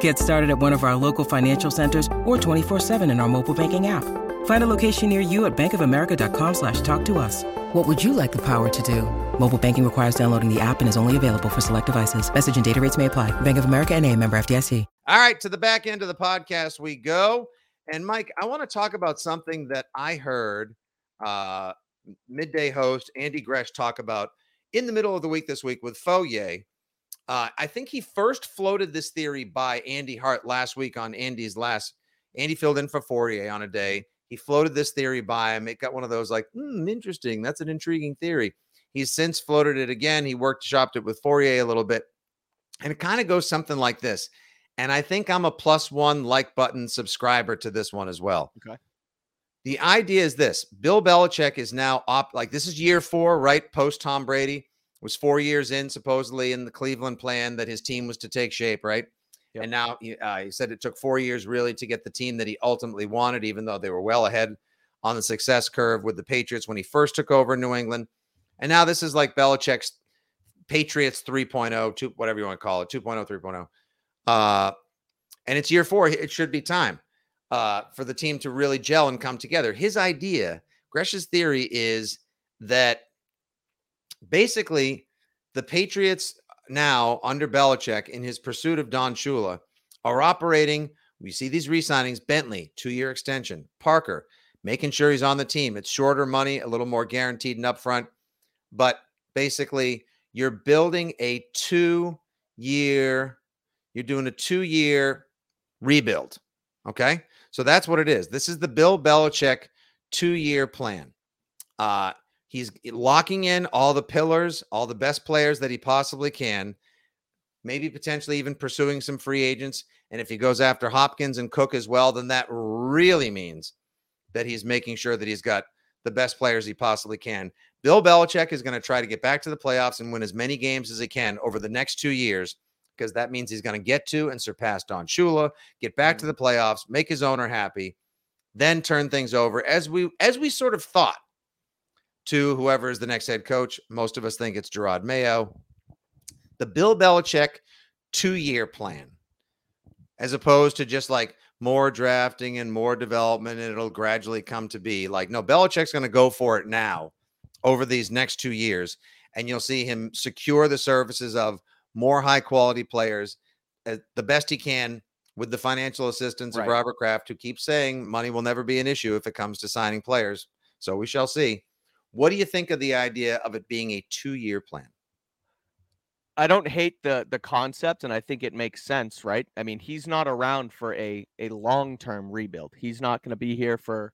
Get started at one of our local financial centers or 24-7 in our mobile banking app. Find a location near you at bankofamerica.com slash talk to us. What would you like the power to do? Mobile banking requires downloading the app and is only available for select devices. Message and data rates may apply. Bank of America and a member FDIC. All right, to the back end of the podcast we go. And Mike, I want to talk about something that I heard uh, midday host Andy Gresh talk about in the middle of the week this week with Fauria uh, I think he first floated this theory by Andy Hart last week on Andy's last. Andy filled in for Fauria on a day. He floated this theory by him. It got one of those like, hmm, interesting. That's an intriguing theory. He's since floated it again. He worked, shopped it with Fauria a little bit. And it kind of goes something like this. And I think I'm a plus one like button subscriber to this one as well. Okay. The idea is this Bill Belichick is now up, like this is year four, right? Post Tom Brady was four years in supposedly in the Cleveland plan that his team was to take shape, right? Yep. And now uh, he said it took four years really to get the team that he ultimately wanted, even though they were well ahead on the success curve with the Patriots when he first took over New England. And now this is like Belichick's Patriots 3.0, two, whatever you want to call it, 2.0, 3.0. Uh, and it's year four. It should be time uh, for the team to really gel and come together. His idea, Gresh's theory is that basically the Patriots now under Belichick in his pursuit of Don Shula are operating. We see these re-signings: Bentley, two-year extension; Parker, making sure he's on the team. It's shorter money, a little more guaranteed and upfront, but basically you're building a two-year. You're doing a two-year rebuild. Okay, so that's what it is. This is the Bill Belichick two-year plan. Uh, He's locking in all the pillars, all the best players that he possibly can, maybe potentially even pursuing some free agents. And if he goes after Hopkins and Cook as well, then that really means that he's making sure that he's got the best players he possibly can. Bill Belichick is going to try to get back to the playoffs and win as many games as he can over the next two years because that means he's going to get to and surpass Don Shula, get back to mm-hmm. the playoffs, make his owner happy, then turn things over as we as we sort of thought to whoever is the next head coach. Most of us think it's Jerod Mayo. The Bill Belichick two year plan, as opposed to just like more drafting and more development, and it'll gradually come to be like, no, Belichick's going to go for it now over these next two years. And you'll see him secure the services of more high quality players uh, the best he can with the financial assistance right. of Robert Kraft, who keeps saying money will never be an issue if it comes to signing players. So we shall see. What do you think of the idea of it being a two-year plan? I don't hate the the concept and I think it makes sense, right? I mean, he's not around for a a long-term rebuild. He's not going to be here for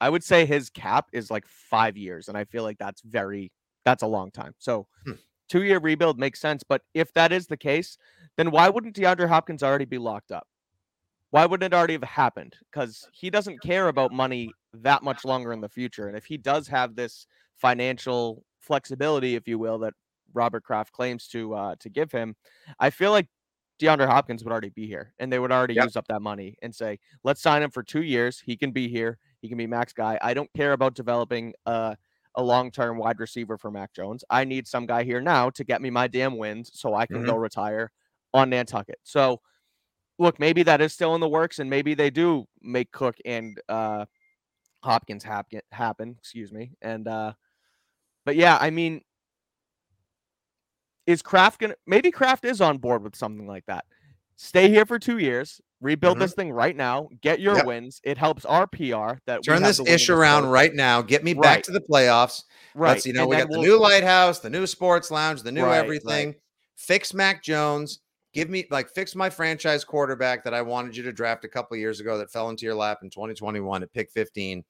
I would say his cap is like 5 years and I feel like that's very that's a long time. So, hmm. 2-year rebuild makes sense, but if that is the case, then why wouldn't DeAndre Hopkins already be locked up? Why wouldn't it already have happened? Cuz he doesn't care about money that much longer in the future. And if he does have this financial flexibility, if you will, that Robert Kraft claims to uh, to give him, I feel like DeAndre Hopkins would already be here, and they would already yep. use up that money and say, "Let's sign him for two years. He can be here. He can be max guy. I don't care about developing a, a long term wide receiver for Mac Jones. I need some guy here now to get me my damn wins, so I can mm-hmm. go retire on Nantucket." So, look, maybe that is still in the works, and maybe they do make Cook and uh, Hopkins happen, happen, excuse me. And uh but yeah, I mean is Kraft gonna maybe Kraft is on board with something like that. Stay here for two years, rebuild mm-hmm. this thing right now, get your yep. wins. It helps our PR that we're turn this ish around right now, get me right. back to the playoffs. Right. Let's, you know, and we got we'll, the new lighthouse, the new sports lounge, the new right, everything. Right. fix Mac Jones. Give me like fix my franchise quarterback that I wanted you to draft a couple years ago that fell into your lap in 2021 at pick 15.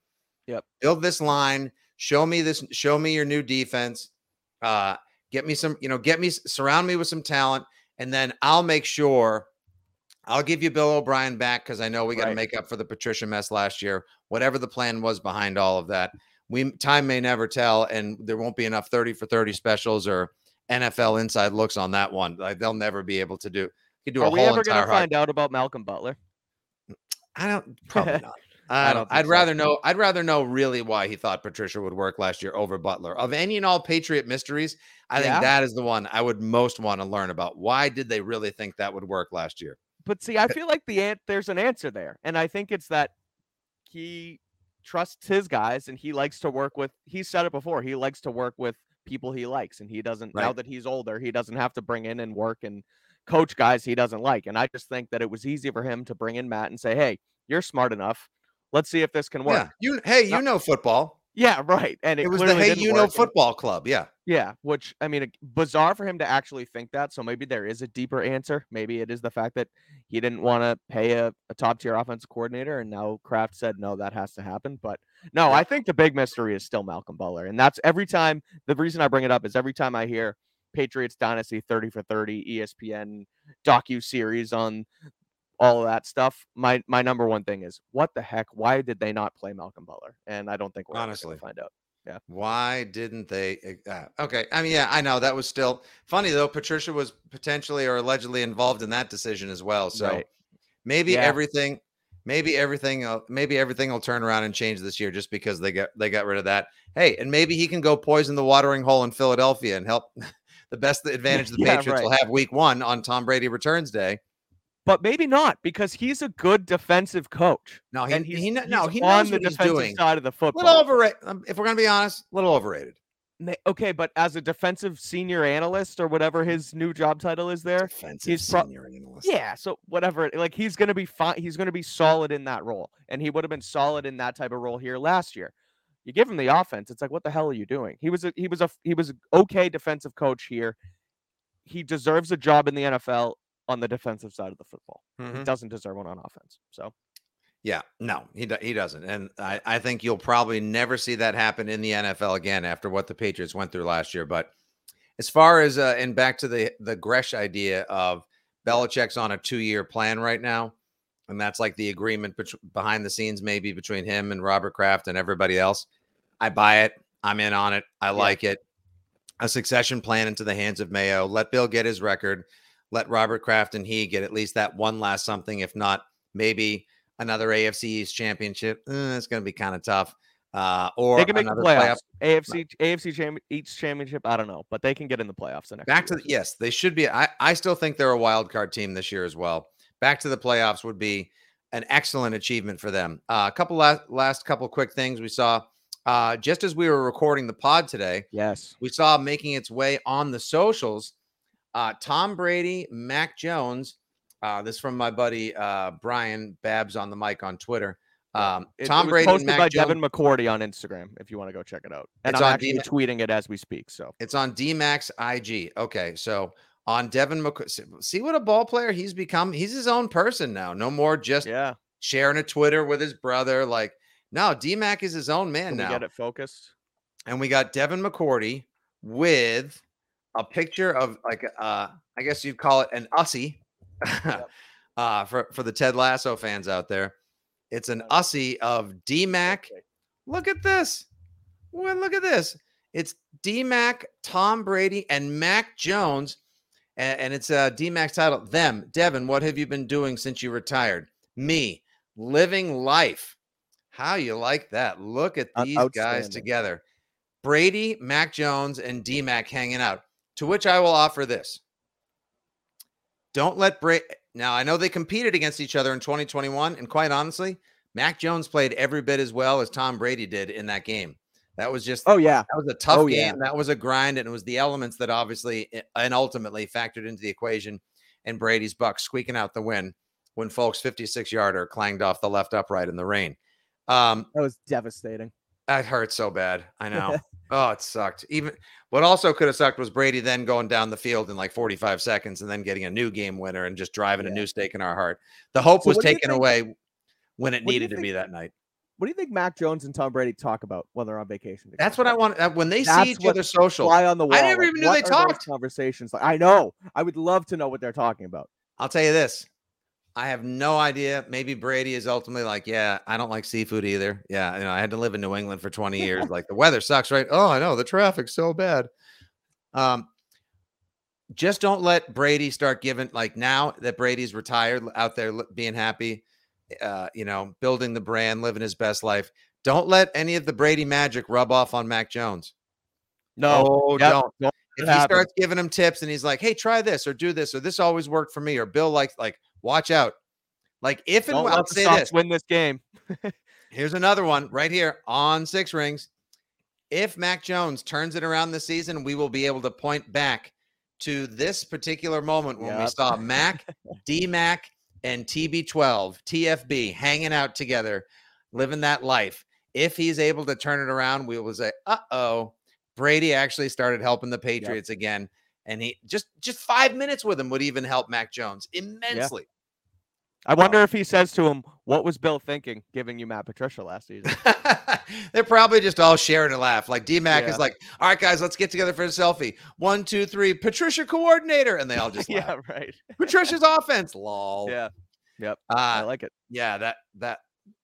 Yep. Build this line. Show me this. Show me your new defense. Uh, get me some. You know, get me surround me with some talent, and then I'll make sure. I'll give you Bill O'Brien back because I know we got to Right. make up for the Patricia mess last year. Whatever the plan was behind all of that, we time may never tell, and there won't be enough 30 for 30 specials or NFL inside looks on that one. Like they'll never be able to do. Could do a Are we ever going to find out about Malcolm Butler? I don't probably not. I I don't. I'd so. rather know. I'd rather know really why he thought Patricia would work last year over Butler. Of any and all Patriot mysteries, I think Yeah. that is the one I would most want to learn about. Why did they really think that would work last year? But see, I feel like the an- there's an answer there, and I think it's that he trusts his guys and he likes to work with. He said it before. He likes to work with people he likes, and he doesn't. Now that he's older, he doesn't have to bring in and work and coach guys he doesn't like. And I just think that it was easy for him to bring in Matt and say, "Hey, you're smart enough. Let's see if this can work." Yeah. You. Hey, you No- know football. Yeah, right. And it, It was the Hey You Know work, Football Club. Yeah. Yeah, which I mean, bizarre for him to actually think that. So maybe there is a deeper answer. Maybe it is the fact that he didn't want to pay a, a top tier offensive coordinator, and now Kraft said no, that has to happen. But no. I think the big mystery is still Malcolm Butler, and that's every time. The reason I bring it up is every time I hear Patriots Dynasty thirty for thirty, E ESPN docu series on all of that stuff. My my number one thing is what the heck? Why did they not play Malcolm Butler? And I don't think we're Honestly. find out. Yeah. Why didn't they? Uh, okay. I mean, yeah, I know that was still funny though. Patricia was potentially or allegedly involved in that decision as well. So Right. maybe Yeah. everything, maybe everything, maybe everything will turn around and change this year just because they got they got rid of that. Hey, and maybe he can go poison the watering hole in Philadelphia and help the best advantage the Yeah, Patriots will have week one on Tom Brady returns day. but maybe not because he's a good defensive coach. No, he, he's, he, kn- he's no, he on knows the what he's defensive doing. side of the football. little overrated. Um, if we're gonna be honest, a little overrated. Okay, but as a defensive senior analyst or whatever his new job title is there, Defensive he's pro- senior analyst. yeah. So whatever, like he's gonna be fine. He's gonna be solid in that role, and he would have been solid in that type of role here last year. You give him the offense, it's like, what the hell are you doing? He was a he was a he was okay defensive coach here. He deserves a job in the NFL on the defensive side of the football. Mhm. He doesn't deserve one on offense. So Yeah, no, he do- he doesn't, and I I think you'll probably never see that happen in the NFL again after what the Patriots went through last year. But as far as uh, and back to the the Gresh idea of Belichick's on a two year plan right now, and that's like the agreement bet- behind the scenes maybe between him and Robert Kraft and everybody else. I buy it. I'm in on it. I like it. A succession plan into the hands of Mayo. Let Bill get his record. Let Robert Kraft and he get at least that one last something, if not maybe another AFC East championship. Eh, it's going to be kind of tough. Uh, or they can make the another playoffs. playoff- AFC AFC cham- each championship. I don't know, but they can get in the playoffs the next. Back to the, yes, they should be. I, I still think they're a wild card team this year as well. Back to the playoffs would be an excellent achievement for them. Uh, a couple last last couple quick things we saw uh, just as we were recording the pod today. yes. we saw making its way on the socials. Uh, Tom Brady, Mac Jones. Uh, this from my buddy uh, Brian Babs on the mic on Twitter. Um, It, Tom it Brady, posted by Jones. Devin McCourty on Instagram. If you want to go check it out, and It's I'm on actually D-Ma- tweeting it as we speak. So It's on DMAC's IG. Okay, so on Devin McCoy, see what a ball player he's become. He's his own person now. No more just yeah, sharing a Twitter with his brother. Like, no, DMAC is his own man can we now. get it focused? and we got Devin McCourty with a picture of like uh I guess you'd call it an ussy uh for for the Ted Lasso fans out there. It's an ussy of DMAC. Look at this. Well, look at this. It's DMAC, Tom Brady, and Mac Jones. And, and it's uh DMAC's title. Them, Devin, what have you been doing since you retired? Me, living life. How you like that? Look at these guys together. Brady, Mac Jones, and DMAC hanging out. To which I will offer this. Don't let Brady. Now, I know they competed against each other in 2021. And quite honestly, Mac Jones played every bit as well as Tom Brady did in that game. That was just Oh yeah, that was a tough Oh, game. yeah. That was a grind, and it was the elements that obviously and ultimately factored into the equation. And Brady's Bucks squeaking out the win when Folk's 56 yarder clanged off the left upright in the rain. Um, that was devastating. that hurt so bad. I know. Oh, it sucked. Even what also could have sucked was Brady then going down the field in like 45 seconds and then getting a new game winner and just driving Yeah. a new stake in our heart. The hope So was what do you taken think- away when it what do you needed to be that night. What do you think Mac Jones and Tom Brady talk about when they're on vacation? Together? That's what I want. When they see That's each other social, Fly on the wall. I never like, even knew they talked. Conversations like I know. I would love to know what they're talking about. I'll tell you this. I have no idea. Maybe Brady is ultimately like, yeah, I don't like seafood either. Yeah, you know, I had to live in New England for 20 years. like the weather sucks, right? Oh, I know the traffic's so bad. Um, just don't let Brady start giving like now that Brady's retired out there being happy, uh, you know, building the brand, living his best life. Don't let any of the Brady magic rub off on Mac Jones. No, Oh, yep, don't don't if he starts giving him tips and he's like, "Hey, try this or do this or this always worked for me," or Bill likes like, watch out. Like if and when, I'll say this. win this game. Here's another one right here on Six Rings. If Mac Jones turns it around this season, we will be able to point back to this particular moment when we saw Mac, D Mac, and TB12, TFB hanging out together, living that life. If he's able to turn it around, we will say, "Uh oh, Brady actually started helping the Patriots again." And he just just five minutes with him would even help Mac Jones immensely. I wonder if he says to him, "What was Bill thinking, giving you Matt Patricia last season?" They're probably just all sharing a laugh. Like D Mac Yeah. is like, "All right, guys, let's get together for a selfie. One, two, three. Patricia coordinator," and they all just laugh. yeah, right. Patricia's offense. Lol. Yeah, yep. I Uh, like it. yeah. That that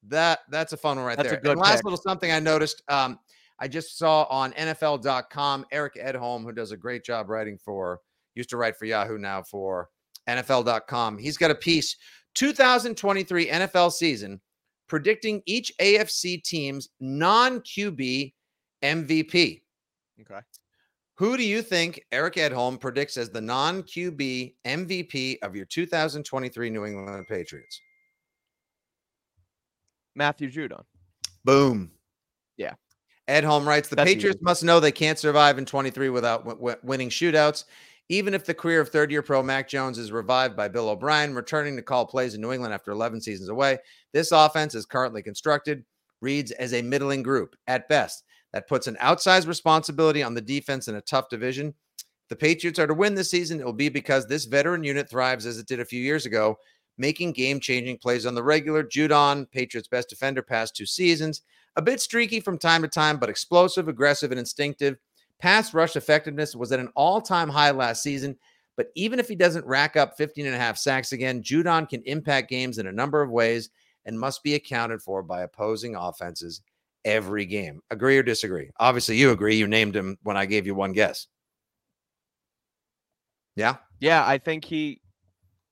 that that's a fun one right That's a there. good and last pick. little something I noticed. Um, I just saw on NFL.com Eric Edholm, who does a great job writing for, used to write for Yahoo, now for NFL.com. He's got a piece 2023 NFL season predicting each AFC team's non QB MVP. Okay. Who do you think Eric Edholm predicts as the non QB MVP of your 2023 New England Patriots? Matthew Judon. Boom. Yeah. Edholm writes the That's easy. Patriots must know they can't survive in 23 without w- w- winning shootouts. Even if the career of third year pro Mac Jones is revived by Bill O'Brien, returning to call plays in New England after 11 seasons away, this offense is currently constructed, reads as a middling group at best. That puts an outsized responsibility on the defense in a tough division. If the Patriots are to win this season, it will be because this veteran unit thrives as it did a few years ago, making game changing plays on the regular. Judon, Patriots' best defender past two seasons, a bit streaky from time to time, but explosive, aggressive, and instinctive. Pass rush effectiveness was at an all time high last season. But even if he doesn't rack up 15 and a half sacks again, Judon can impact games in a number of ways and must be accounted for by opposing offenses every game. Agree or disagree? Obviously, you agree. You named him when I gave you one guess. Yeah. Yeah, I think he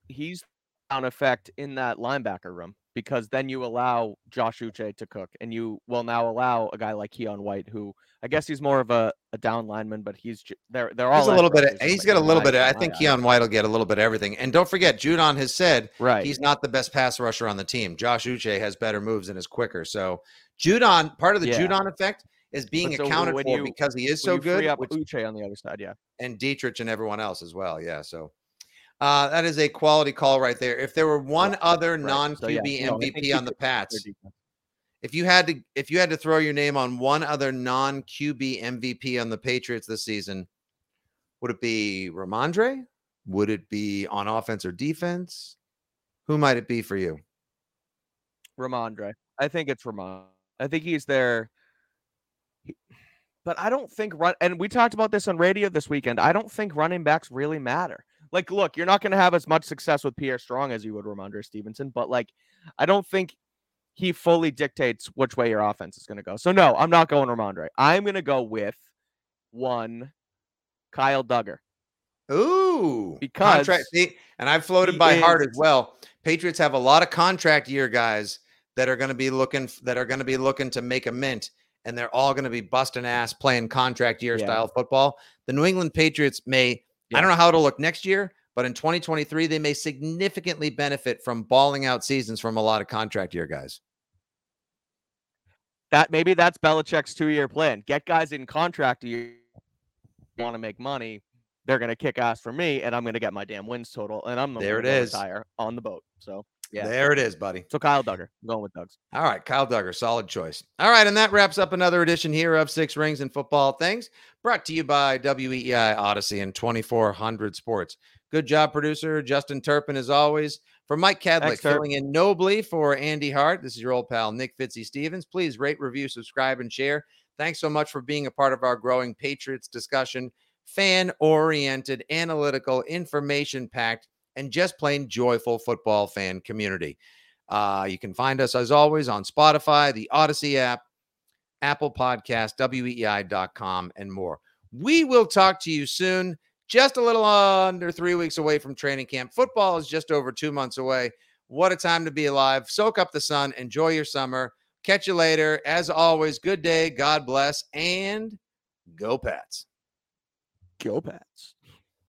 he's on effect in that linebacker room because then you allow Josh Uche to cook, and you will now allow a guy like Keion White, who I guess he's more of a, a down lineman, but he's they're they're all a little bit. Of, he's got a little bit. Of, I think. Keion White will get a little bit of everything. And don't forget, Judon has said right. he's not the best pass rusher on the team. Josh Uche has better moves and is quicker. So Judon, part of the Yeah. Judon effect is being so accounted for you- because he is so good, free up which, Uche on the other side, yeah. and Deatrich and everyone else as well. Yeah. So uh, that is a quality call right there. If there were one other Right. non So, yeah, QB no, MVP on the could cook their Pats, if you had to if you had to throw your name on one other non QB MVP on the Patriots this season, would it be Rhamondre? Would it be on offense or defense? Who might it be for you? Rhamondre. I think it's Ramon. I think he's there. he- But I don't think run and we talked about this on radio this weekend. I don't think running backs really matter. Like, look, you're not going to have as much success with Pierre Strong as you would Rhamondre Stevenson, but like, I don't think he fully dictates which way your offense is going to go. So no, I'm not going Rhamondre. I'm going to go with one Kyle Dugger. Ooh, Because contract. And I've floated by Hart as well. Patriots have a lot of contract year guys that are going to be looking that are going to be looking to make a mint, and they're all going to be busting ass playing contract year Yeah. style football. The New England Patriots may. I don't know how it'll look next year, but in 2023 they may significantly benefit from balling out seasons from a lot of contract year guys. that maybe that's Belichick's two-year plan. Get guys in contract year want to make money. They're gonna kick ass for me, and I'm gonna get my damn wins total, and I'm the There one it is. retire on the boat. So Yeah. There it is, buddy. So Kyle Dugger. I'm going with Doug's. All right, Kyle Dugger, solid choice. All right, and that wraps up another edition here of Six Rings and Football Things, brought to you by WEEI Audacy and 2400 Sports. Good job, producer Justin Turpin, as always. For Mike Kadlick, Thanks, filling in nobly for Andy Hart. This is your old pal Nick Fitzy Stevens. Please rate, review, subscribe, and share. Thanks so much for being a part of our growing Patriots discussion. Fan oriented, analytical, information packed, and just plain joyful football fan community. Uh, you can find us as always on Spotify, the Audacy app, Apple Podcast, WEEI.com, and more. We will talk to you soon. Just a little under three weeks away from training camp. Football is just over two months away. What a time to be alive. Soak up the sun. Enjoy your summer. Catch you later. As always, good day. God bless. And go, Pats. Go Pats.